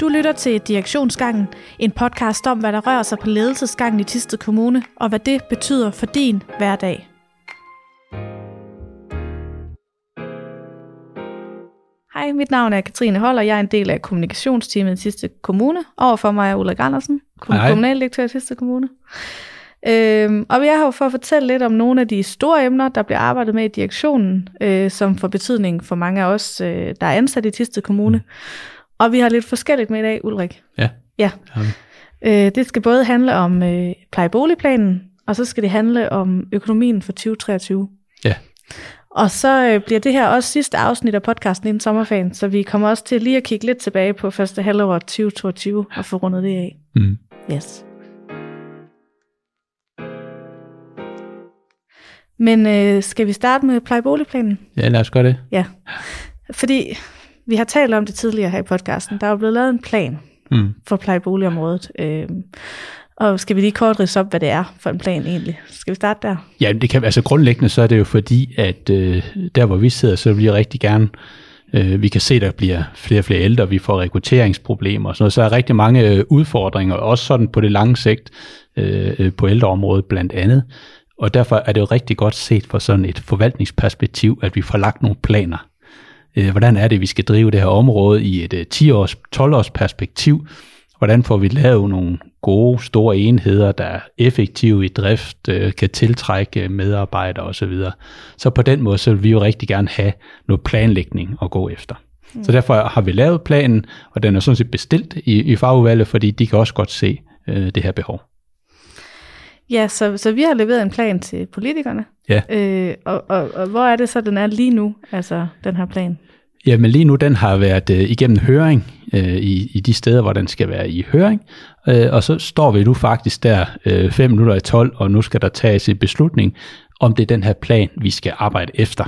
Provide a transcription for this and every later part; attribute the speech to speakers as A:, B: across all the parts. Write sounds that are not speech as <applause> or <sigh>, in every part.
A: Du lytter til Direktionsgangen, en podcast om, hvad der rører sig på ledelsesgangen i Tisted Kommune, og hvad det betyder for din hverdag. Hej, mit navn er Katrine Hold, og jeg er en del af kommunikationsteamet i Tisted Kommune. Overfor mig er Ulrik Andersen, kommunaldirektør i Tisted Kommune. Øhm, og vi er her for at fortælle lidt om nogle af de store emner, der bliver arbejdet med i direktionen, øh, som får betydning for mange af os, øh, der er ansat i Tisted Kommune. Og vi har lidt forskelligt med i dag, Ulrik.
B: Ja.
A: Ja.
B: Vi.
A: Øh, det skal både handle om øh, plejeboligplanen, og så skal det handle om økonomien for 2023.
B: Ja.
A: Og så øh, bliver det her også sidste afsnit af podcasten inden sommerferien, så vi kommer også til lige at kigge lidt tilbage på første halvår 2022 og få rundet det af.
B: Mm.
A: Yes. Men øh, skal vi starte med plejeboligplanen?
B: Ja, lad os gøre det.
A: Ja. Fordi vi har talt om det tidligere her i podcasten. Der er jo blevet lavet en plan
B: Mm.
A: for plejeboligområdet. Øh, og skal vi lige kort ridse op, hvad det er for en plan egentlig? Skal vi starte der?
B: Ja, det kan, altså grundlæggende så er det jo fordi, at øh, der hvor vi sidder, så vil vi rigtig gerne, øh, vi kan se, der bliver flere og flere ældre, vi får rekrutteringsproblemer og sådan noget, så er der rigtig mange øh, udfordringer, også sådan på det lange sigt øh, øh, på ældreområdet blandt andet. Og derfor er det jo rigtig godt set fra sådan et forvaltningsperspektiv, at vi får lagt nogle planer. Øh, hvordan er det, vi skal drive det her område i et øh, 10-års, 12-års perspektiv? Hvordan får vi lavet nogle gode, store enheder, der er effektive i drift, øh, kan tiltrække medarbejdere osv. Så på den måde, så vil vi jo rigtig gerne have noget planlægning at gå efter. Mm. Så derfor har vi lavet planen, og den er sådan set bestilt i, i fagudvalget, fordi de kan også godt se øh, det her behov.
A: Ja, så, så vi har leveret en plan til politikerne.
B: Ja.
A: Øh, og, og, og hvor er det så, den er lige nu, altså den her plan?
B: Jamen lige nu, den har været øh, igennem høring øh, i, i de steder, hvor den skal være i høring, øh, og så står vi nu faktisk der øh, 5 minutter i 12, og nu skal der tages en beslutning, om det er den her plan, vi skal arbejde efter.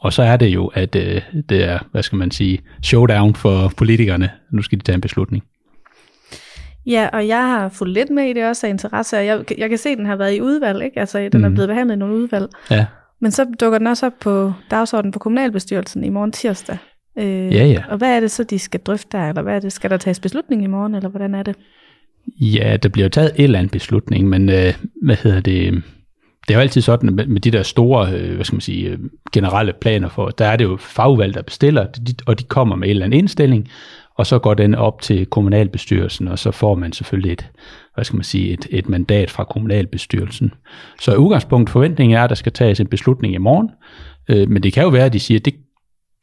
B: Og så er det jo, at øh, det er, hvad skal man sige, showdown for politikerne. Nu skal de tage en beslutning.
A: Ja, og jeg har fulgt lidt med i det også af interesse, og jeg, jeg kan se, at den har været i udvalg, ikke? Altså, den er
B: Mhm.
A: blevet behandlet i nogle udvalg.
B: Ja,
A: Men så dukker den også op på dagsordenen på kommunalbestyrelsen i morgen tirsdag. Øh,
B: Ja, ja.
A: Og hvad er det så, de skal drøfte der, eller hvad er det? Skal der tages beslutning i morgen, eller hvordan er det?
B: Ja, der bliver taget et eller andet beslutning, men øh, hvad hedder det? Det er jo altid sådan med, med de der store, øh, hvad skal man sige, øh, generelle planer for, der er det jo fagudvalg, der bestiller, og de kommer med en eller anden indstilling, og så går den op til kommunalbestyrelsen, og så får man selvfølgelig et, hvad skal man sige, et, et mandat fra kommunalbestyrelsen. Så i udgangspunkt forventningen er, at der skal tages en beslutning i morgen, øh, men det kan jo være, at de siger, at det,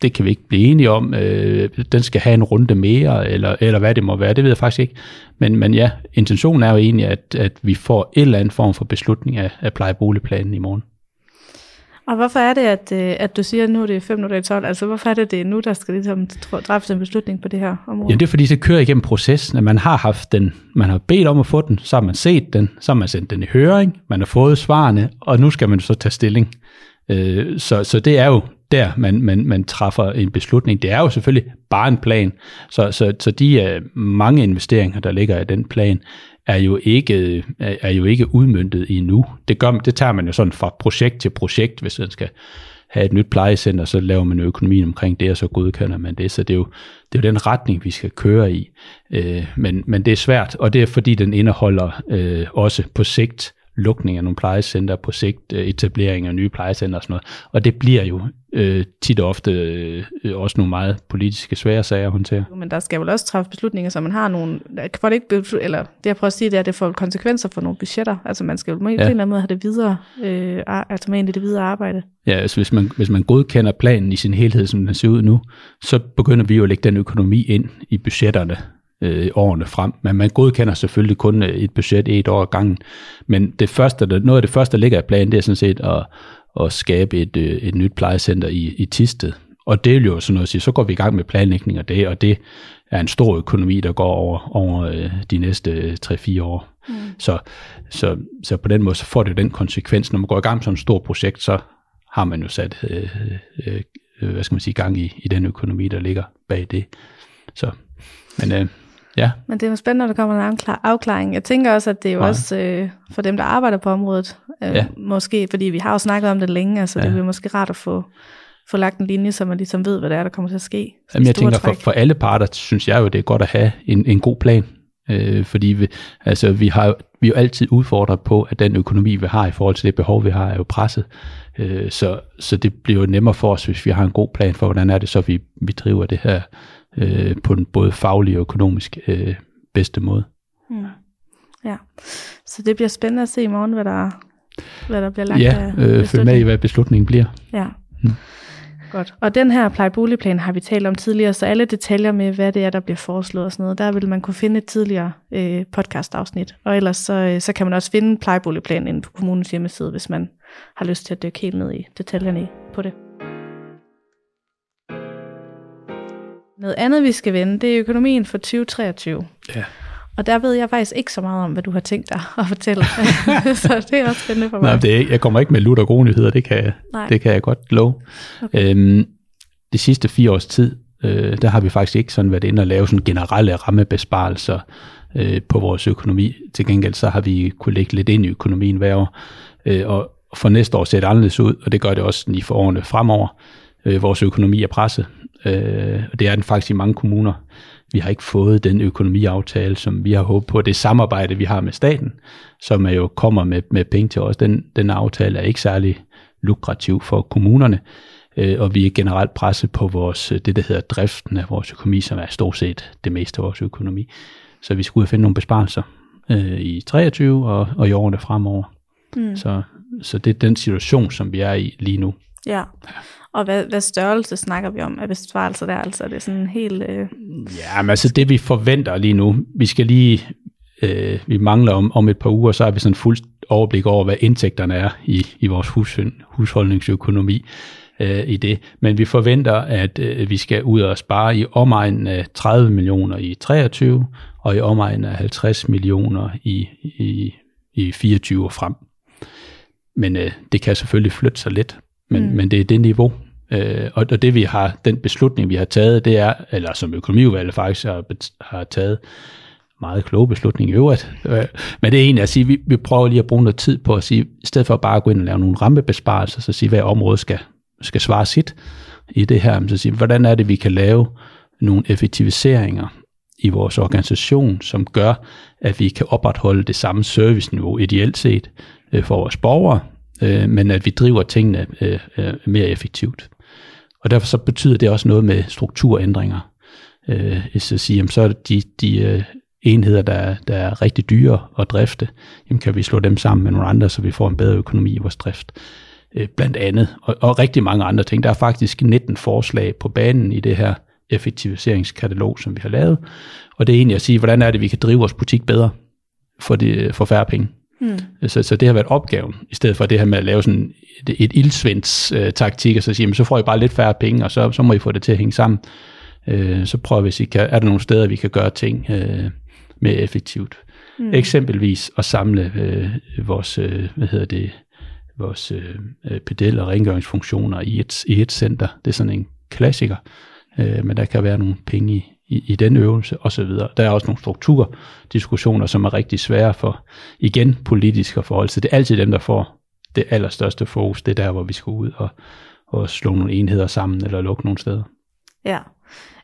B: det kan vi ikke blive enige om, øh, den skal have en runde mere, eller, eller hvad det må være, det ved jeg faktisk ikke. Men, men ja, intentionen er jo egentlig, at, at vi får en eller anden form for beslutning af, af plejeboligplanen i morgen.
A: Og hvorfor er det, at, øh, at du siger, at nu er det 5 minutter i 12? Altså, hvorfor er det, det er nu, der skal ligesom træffes en beslutning på det her område?
B: Ja, det er fordi, det kører igennem processen, at man har haft den, man har bedt om at få den, så har man set den, så har man sendt den i høring, man har fået svarene, og nu skal man så tage stilling. Øh, Så, så det er jo der, man, man, man træffer en beslutning. Det er jo selvfølgelig bare en plan, så, så, så de øh, mange investeringer, der ligger i den plan, er jo ikke, øh, er er jo ikke udmyndtet endnu. Det, gør, det tager man jo sådan fra projekt til projekt, hvis man skal have et nyt plejecenter, så laver man jo økonomien omkring det, og så godkender man det. Så det er jo, det er jo den retning, vi skal køre i. Øh, men, men det er svært, og det er fordi, den indeholder øh, også på sigt lukning af nogle plejecenter, på sigt øh, etablering af nye plejecenter og sådan noget. Og det bliver jo øh, tit og ofte øh, også nogle meget politiske svære sager at håndtere.
A: Men der skal vel også træffes beslutninger, så man har nogle... For det ikke, eller det jeg prøver at sige, det er, at det får konsekvenser for nogle budgetter. Altså man skal jo på en
B: Ja.
A: eller anden måde have det videre, øh, altså med ind i det videre arbejde.
B: Ja, altså hvis man, hvis man godkender planen i sin helhed, som den ser ud nu, så begynder vi jo at lægge den økonomi ind i budgetterne øh, årene frem. Men man godkender selvfølgelig kun øh, et budget et år ad gangen. Men det første, der, noget af det første, der ligger i planen, det er sådan set at, at skabe et, øh, et nyt plejecenter i, i Tisted. Og det er jo sådan noget at sige, så går vi i gang med planlægning af det, og det er en stor økonomi, der går over, over øh, de næste 3-4 år. Mm. Så, så, så på den måde, så får det jo den konsekvens, når man går i gang med sådan et stort projekt, så har man jo sat øh, øh, øh, hvad skal man sige, gang i, i den økonomi, der ligger bag det. Så, men øh, ja,
A: Men det er jo spændende, når der kommer en afklar- afklaring. Jeg tænker også, at det er jo
B: Nej.
A: også øh, for dem, der arbejder på området, øh,
B: Ja.
A: måske, fordi vi har jo snakket om det længe, altså ja. det bliver måske rart at få, få lagt en linje, så man ligesom ved, hvad det er, der kommer til at ske.
B: Jamen, jeg tænker, for, for alle parter, synes jeg jo, det er godt at have en, en god plan. Øh, fordi vi, altså, vi, har, vi er jo altid udfordret på, at den økonomi, vi har i forhold til det behov, vi har, er jo presset. Øh, så, så det bliver jo nemmere for os, hvis vi har en god plan for, hvordan er det så, vi, vi driver det her øh, på den både faglige og økonomisk øh, bedste måde.
A: Mm. Ja, så det bliver spændende at se i morgen, hvad der, hvad der bliver lagt
B: Ja, øh, følg med i, hvad beslutningen bliver.
A: Ja. Mm. Godt. Og den her plejeboligplan har vi talt om tidligere, så alle detaljer med, hvad det er, der bliver foreslået og sådan noget, der vil man kunne finde et tidligere øh, podcast-afsnit. Og ellers så, øh, så kan man også finde plejeboligplanen inde på kommunens hjemmeside, hvis man har lyst til at dykke helt ned i detaljerne på det. Noget andet, vi skal vende, det er økonomien for 2023.
B: Ja.
A: Og der ved jeg faktisk ikke så meget om, hvad du har tænkt dig at fortælle. <laughs> <laughs> så det er også spændende for mig.
B: Nej, det er, jeg kommer ikke med lutter gode nyheder, det kan, jeg, det kan jeg godt love. Okay. Øhm, de sidste fire års tid, øh, der har vi faktisk ikke sådan været inde og lave sådan generelle rammebesparelser øh, på vores økonomi. Til gengæld så har vi kunne lægge lidt ind i økonomien hver år. Øh, og for næste år ser det anderledes ud, og det gør det også lige for årene fremover. Øh, vores økonomi er presset, øh, og det er den faktisk i mange kommuner. Vi har ikke fået den økonomiaftale, som vi har håbet på. Det samarbejde, vi har med staten, som er jo kommer med, med penge til os, den, den aftale er ikke særlig lukrativ for kommunerne. Øh, og vi er generelt presset på vores, det, der hedder driften af vores økonomi, som er stort set det meste af vores økonomi. Så vi skulle finde nogle besparelser øh, i 23 og, og i årene fremover. Mm. Så, så det er den situation, som vi er i lige nu.
A: Ja. Og hvad, hvad størrelse snakker vi om af besvarelser der? Altså er det sådan helt... Øh...
B: Ja, men altså det vi forventer lige nu, vi skal lige, øh, vi mangler om, om et par uger, så har vi sådan fuld overblik over, hvad indtægterne er i, i vores hus, husholdningsøkonomi øh, i det. Men vi forventer, at øh, vi skal ud og spare i omegnen af 30 millioner i 23, og i omegnen af 50 millioner i, i, i 24 og frem. Men øh, det kan selvfølgelig flytte sig lidt men, mm. men det er det niveau. Øh, og, og det vi har, den beslutning vi har taget, det er, eller som økonomiudvalget faktisk har, har taget, meget kloge beslutning i øvrigt. Øh, men det er egentlig at sige, vi, vi prøver lige at bruge noget tid på at sige, i stedet for bare at gå ind og lave nogle rammebesparelser, så sige, hvad område skal, skal svare sit i det her, så sige, hvordan er det, vi kan lave nogle effektiviseringer i vores organisation, som gør, at vi kan opretholde det samme serviceniveau ideelt set øh, for vores borgere, øh, men at vi driver tingene øh, øh, mere effektivt. Og derfor så betyder det også noget med strukturændringer. Øh, så, sige, jamen, så er det de, de øh, enheder, der, der er rigtig dyre at drifte, jamen kan vi slå dem sammen med nogle andre, så vi får en bedre økonomi i vores drift. Øh, blandt andet, og, og rigtig mange andre ting. Der er faktisk 19 forslag på banen i det her effektiviseringskatalog, som vi har lavet. Og det er egentlig at sige, hvordan er det, vi kan drive vores butik bedre for, det, for færre penge. Mm. Så, så det har været opgaven, i stedet for det her med at lave sådan et, et ildsvinds øh, taktik, og så sige, så får I bare lidt færre penge, og så, så må I få det til at hænge sammen. Øh, så prøver vi, hvis I kan, er der nogle steder, vi kan gøre ting øh, mere effektivt. Mm. Eksempelvis at samle øh, vores, øh, hvad hedder det, vores øh, pedel- og rengøringsfunktioner i et, i et center. Det er sådan en klassiker, øh, men der kan være nogle penge i, i, i den øvelse osv. Der er også nogle strukturdiskussioner, som er rigtig svære for, igen, politiske forhold sig. Det er altid dem, der får det allerstørste fokus. Det er der, hvor vi skal ud og, og slå nogle enheder sammen eller lukke nogle steder.
A: Ja.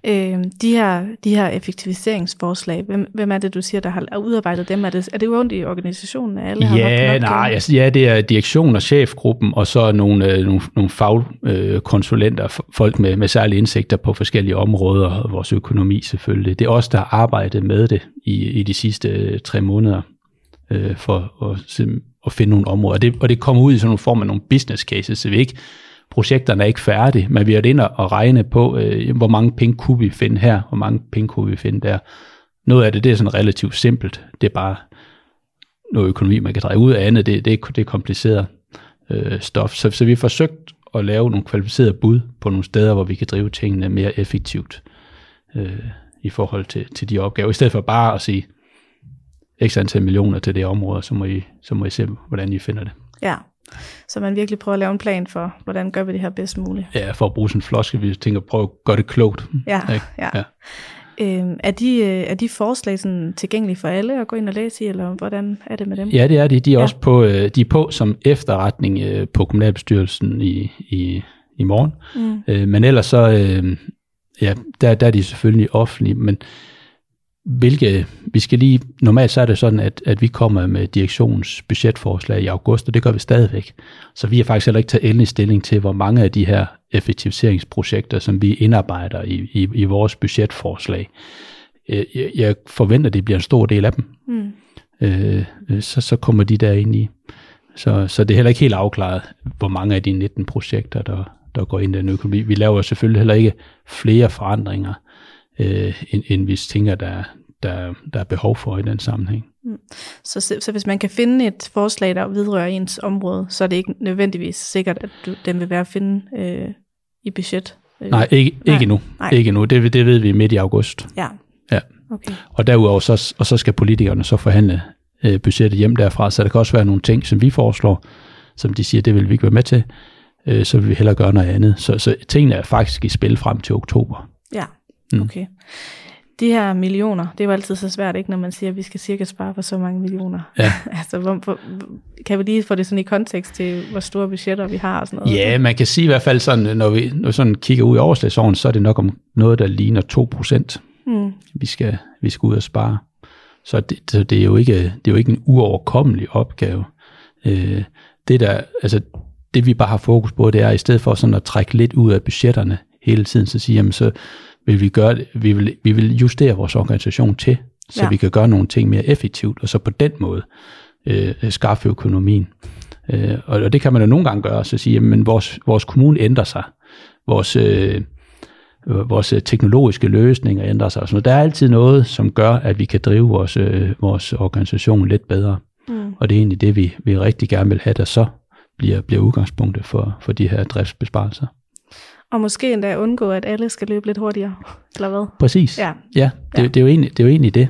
A: Øh, de, her, de her effektiviseringsforslag, hvem, hvem er det, du siger, der har udarbejdet dem? Er det, er det ondt i organisationen? Alle
B: ja, har nej, altså, ja, det er direktion og chefgruppen, og så nogle, øh, nogle, nogle fagkonsulenter, øh, folk med, med særlige indsigter på forskellige områder, og vores økonomi selvfølgelig. Det er os, der har arbejdet med det i, i de sidste øh, tre måneder, øh, for at, at finde nogle områder. Og det, og det kommer ud i sådan en form af nogle business cases, så vi ikke projekterne er ikke færdige, men vi er ind og regne på, øh, hvor mange penge kunne vi finde her, hvor mange penge kunne vi finde der. Noget af det, det er sådan relativt simpelt. Det er bare noget økonomi, man kan dreje ud af andet. Det, det, det er kompliceret øh, stof. Så, så vi har forsøgt at lave nogle kvalificerede bud på nogle steder, hvor vi kan drive tingene mere effektivt øh, i forhold til, til de opgaver. I stedet for bare at sige x antal millioner til det område, så må I, så må I se, hvordan I finder det.
A: Ja, så man virkelig prøver at lave en plan for, hvordan gør vi det her bedst muligt.
B: Ja, for at bruge sådan en floske, vi tænker, prøv at gøre det klogt.
A: Ja, ja. ja. Øhm, er, de, øh, er de forslag sådan tilgængelige for alle at gå ind og læse i, eller hvordan er det med dem?
B: Ja, det er de. De er ja. også på, øh, de er på som efterretning øh, på kommunalbestyrelsen i, i, i morgen. Mm. Øh, men ellers så, øh, ja, der, der er de selvfølgelig offentlige, men hvilke, vi skal lige, normalt så er det sådan, at, at vi kommer med direktionens budgetforslag i august, og det gør vi stadigvæk. Så vi har faktisk heller ikke taget endelig stilling til, hvor mange af de her effektiviseringsprojekter, som vi indarbejder i, i, i vores budgetforslag. Jeg, jeg forventer, at det bliver en stor del af dem. Mm. Øh, så, så kommer de der ind i. Så, så det er heller ikke helt afklaret, hvor mange af de 19 projekter, der, der går ind i den økonomi. Vi laver selvfølgelig heller ikke flere forandringer, øh, end, end vi tænker, der, der, der er behov for i den sammenhæng. Mm.
A: Så, så hvis man kan finde et forslag, der vedrører ens område, så er det ikke nødvendigvis sikkert, at du, den vil være at finde øh, i budget?
B: Øh. Nej, ikke, ikke endnu. Nej. Ikke endnu. Det, det ved vi midt i august.
A: Ja.
B: ja. Okay. Og derudover så, og så skal politikerne så forhandle øh, budgettet hjem derfra, så der kan også være nogle ting, som vi foreslår, som de siger, det vil vi ikke være med til, øh, så vil vi hellere gøre noget andet. Så, så tingene er faktisk i spil frem til oktober.
A: Ja, mm. okay. De her millioner, det er jo altid så svært, ikke, når man siger, at vi skal cirka spare for så mange millioner.
B: Ja. <laughs>
A: altså, hvor, hvor, kan vi lige få det sådan i kontekst til, hvor store budgetter vi har og sådan noget?
B: Ja, man kan sige i hvert fald sådan, når vi når sådan kigger ud i overslagsåren, så er det nok om noget, der ligner 2%, mm. vi, skal, vi skal ud og spare. Så det, så det, er, jo ikke, det er jo ikke en uoverkommelig opgave. Øh, det, der, altså, det vi bare har fokus på, det er i stedet for sådan at trække lidt ud af budgetterne hele tiden, så sige, jamen så vil vi gøre vi vil, vi vil justere vores organisation til, så ja. vi kan gøre nogle ting mere effektivt, og så på den måde øh, skaffe økonomien. Øh, og, og det kan man jo nogle gange gøre, så sige, jamen vores, vores kommune ændrer sig, vores, øh, vores teknologiske løsninger ændrer sig. Så der er altid noget, som gør, at vi kan drive vores, øh, vores organisation lidt bedre. Mm. Og det er egentlig det, vi, vi rigtig gerne vil have, der så bliver, bliver udgangspunktet for, for de her driftsbesparelser.
A: Og måske endda undgå, at alle skal løbe lidt hurtigere, eller hvad?
B: Præcis. Ja, ja, det, ja. Det, er jo egentlig, det er jo egentlig det,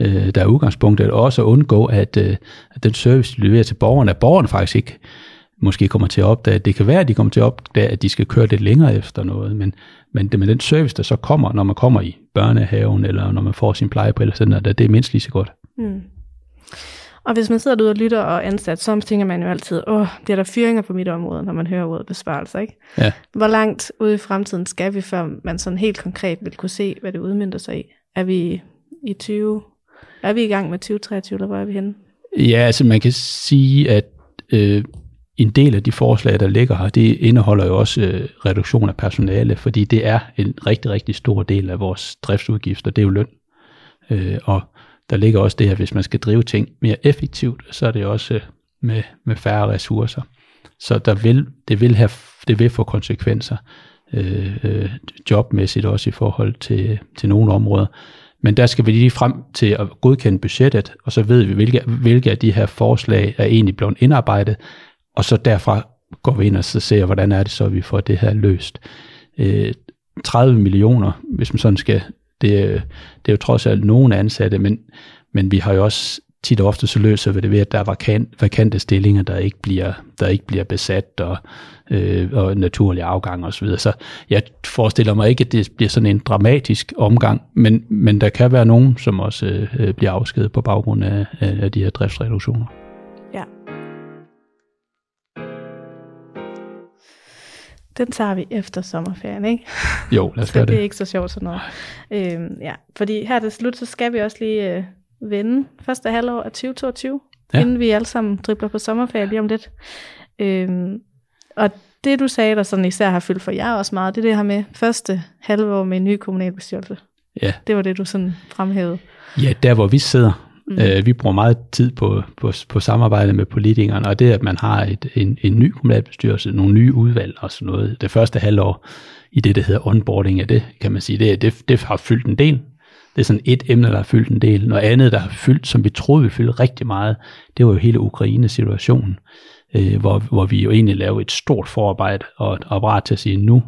B: øh, der er udgangspunktet. Og også at undgå, at, øh, at den service, de leverer til borgerne, at borgerne faktisk ikke måske kommer til at opdage, det kan være, at de kommer til at opdage, at de skal køre lidt længere efter noget, men, men det med den service, der så kommer, når man kommer i børnehaven, eller når man får sin at det er mindst lige så godt. Mm.
A: Og hvis man sidder derude og lytter og ansat, så tænker man jo altid, åh, det er der fyringer på mit område, når man hører ordet besparelser, ikke?
B: Ja.
A: Hvor langt ude i fremtiden skal vi, før man sådan helt konkret vil kunne se, hvad det udmyndter sig i? Er vi i 20? Er vi i gang med 2023, eller hvor er vi henne?
B: Ja, altså man kan sige, at øh, en del af de forslag, der ligger her, det indeholder jo også øh, reduktion af personale, fordi det er en rigtig, rigtig stor del af vores driftsudgifter, det er jo løn. Øh, og der ligger også det her, hvis man skal drive ting mere effektivt, så er det også øh, med, med færre ressourcer. Så der vil, det, vil have, det vil få konsekvenser øh, øh, jobmæssigt også i forhold til, til nogle områder. Men der skal vi lige frem til at godkende budgettet, og så ved vi, hvilke, hvilke af de her forslag er egentlig blevet indarbejdet, og så derfra går vi ind og så ser, hvordan er det så, at vi får det her løst. Øh, 30 millioner, hvis man sådan skal det, øh, det er jo trods alt nogen ansatte, men, men vi har jo også tit og ofte så løser vi det ved, at der er vakant, vakante stillinger, der ikke bliver, der ikke bliver besat, og, øh, og naturlig afgang osv. Så, videre. så jeg forestiller mig ikke, at det bliver sådan en dramatisk omgang, men, men der kan være nogen, som også øh, øh bliver afskedet på baggrund af, af de her driftsreduktioner.
A: Den tager vi efter sommerferien, ikke?
B: Jo, lad os gøre det.
A: det er ikke så sjovt sådan noget. Øhm, ja, fordi her til slut, så skal vi også lige øh, vende første halvår af 2022, ja. inden vi alle sammen dribler på sommerferie lige om lidt. Øhm, og det du sagde, der sådan især har fyldt for jer også meget, det er det her med første halvår med en ny kommunalbestyrelse.
B: Ja.
A: Det var det, du sådan fremhævede.
B: Ja, der hvor vi sidder, Mm. Øh, vi bruger meget tid på, på, på samarbejde med politikerne, og det at man har et, en, en ny kommunalbestyrelse, nogle nye udvalg og sådan noget, det første halvår i det, der hedder onboarding af det, kan man sige, det, det, det har fyldt en del. Det er sådan et emne, der har fyldt en del. Noget andet, der har fyldt, som vi troede, vi fyldte rigtig meget, det var jo hele Ukraine-situationen, øh, hvor, hvor vi jo egentlig lavede et stort forarbejde og et apparat til at sige, nu,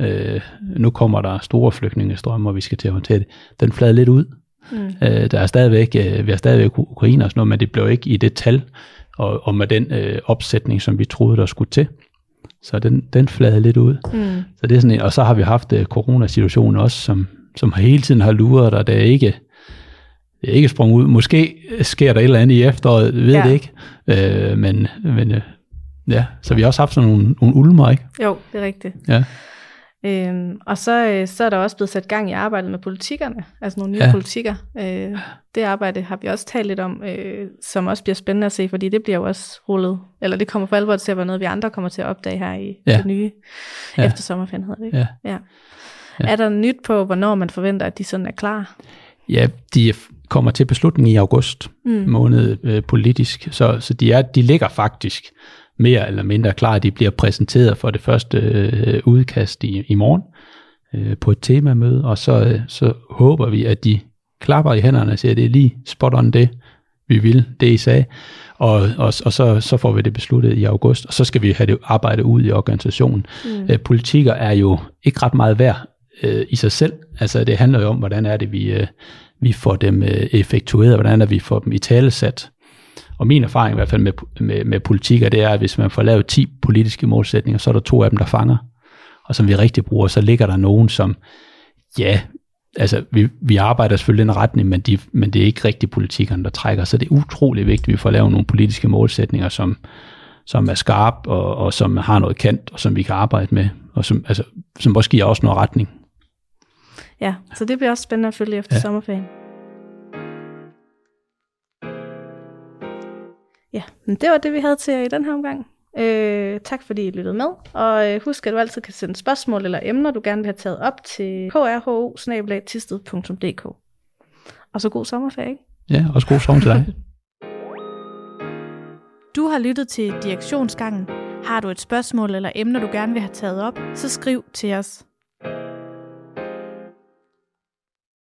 B: øh, nu kommer der store flygtningestrømme, og vi skal til at håndtere det. Den flade lidt ud, Mm. Øh, der er stadigvæk, øh, vi har stadigvæk Ukraine og sådan noget, men det blev ikke i det tal, og, og med den øh, opsætning, som vi troede, der skulle til. Så den, den flade lidt ud. Mm. Så det er sådan en, og så har vi haft øh, coronasituationen også, som, som hele tiden har luret, og det er ikke, det er ikke sprunget ud. Måske sker der et eller andet i efteråret, ved ja. det ikke. Øh, men men øh, Ja, så vi har også haft sådan nogle, nogle ulmer, ikke?
A: Jo, det er rigtigt.
B: Ja.
A: Øhm, og så, øh, så er der også blevet sat gang i arbejdet med politikerne, altså nogle nye
B: Ja.
A: politikker. Øh, det arbejde har vi også talt lidt om, øh, som også bliver spændende at se, fordi det bliver jo også rullet, eller det kommer for alvor til at være noget, vi andre kommer til at opdage her i
B: Ja.
A: det nye,
B: Ja.
A: efter sommerferien hedder det. ikke?
B: Ja.
A: ja. Er der nyt på, hvornår man forventer, at de sådan er klar?
B: Ja, de kommer til beslutning i august
A: Mm.
B: måned øh, politisk, så, så de, er, de ligger faktisk mere eller mindre klar. De bliver præsenteret for det første øh, udkast i, i morgen øh, på et temamøde, og så, øh, så håber vi, at de klapper i hænderne og siger, at det er lige spot on det, vi vil, det I sagde, og, og, og så, så får vi det besluttet i august, og så skal vi have det arbejde ud i organisationen.
A: Mm.
B: Øh, politikker er jo ikke ret meget værd øh, i sig selv. Altså det handler jo om, hvordan er det, vi, øh, vi får dem øh, effektueret, hvordan er det, vi får dem i talesat. Og min erfaring i hvert fald med, med, med politikker, det er, at hvis man får lavet 10 politiske målsætninger, så er der to af dem, der fanger, og som vi rigtig bruger, så ligger der nogen, som, ja, altså vi, vi arbejder selvfølgelig i en retning, men, de, men det er ikke rigtig politikerne, der trækker. Så det er utrolig vigtigt, at vi får lavet nogle politiske målsætninger, som, som er skarp og, og som har noget kant, og som vi kan arbejde med, og som, altså, som også giver os noget retning.
A: Ja, så det bliver også spændende at følge efter Ja. sommerferien. Ja, men det var det, vi havde til jer i den her omgang. Øh, tak fordi I lyttede med, og øh, husk, at du altid kan sende spørgsmål eller emner, du gerne vil have taget op til krho Og så god sommerferie, ikke?
B: Ja, også god sommer til dig. <laughs>
A: Du har lyttet til Direktionsgangen. Har du et spørgsmål eller emner, du gerne vil have taget op, så skriv til os.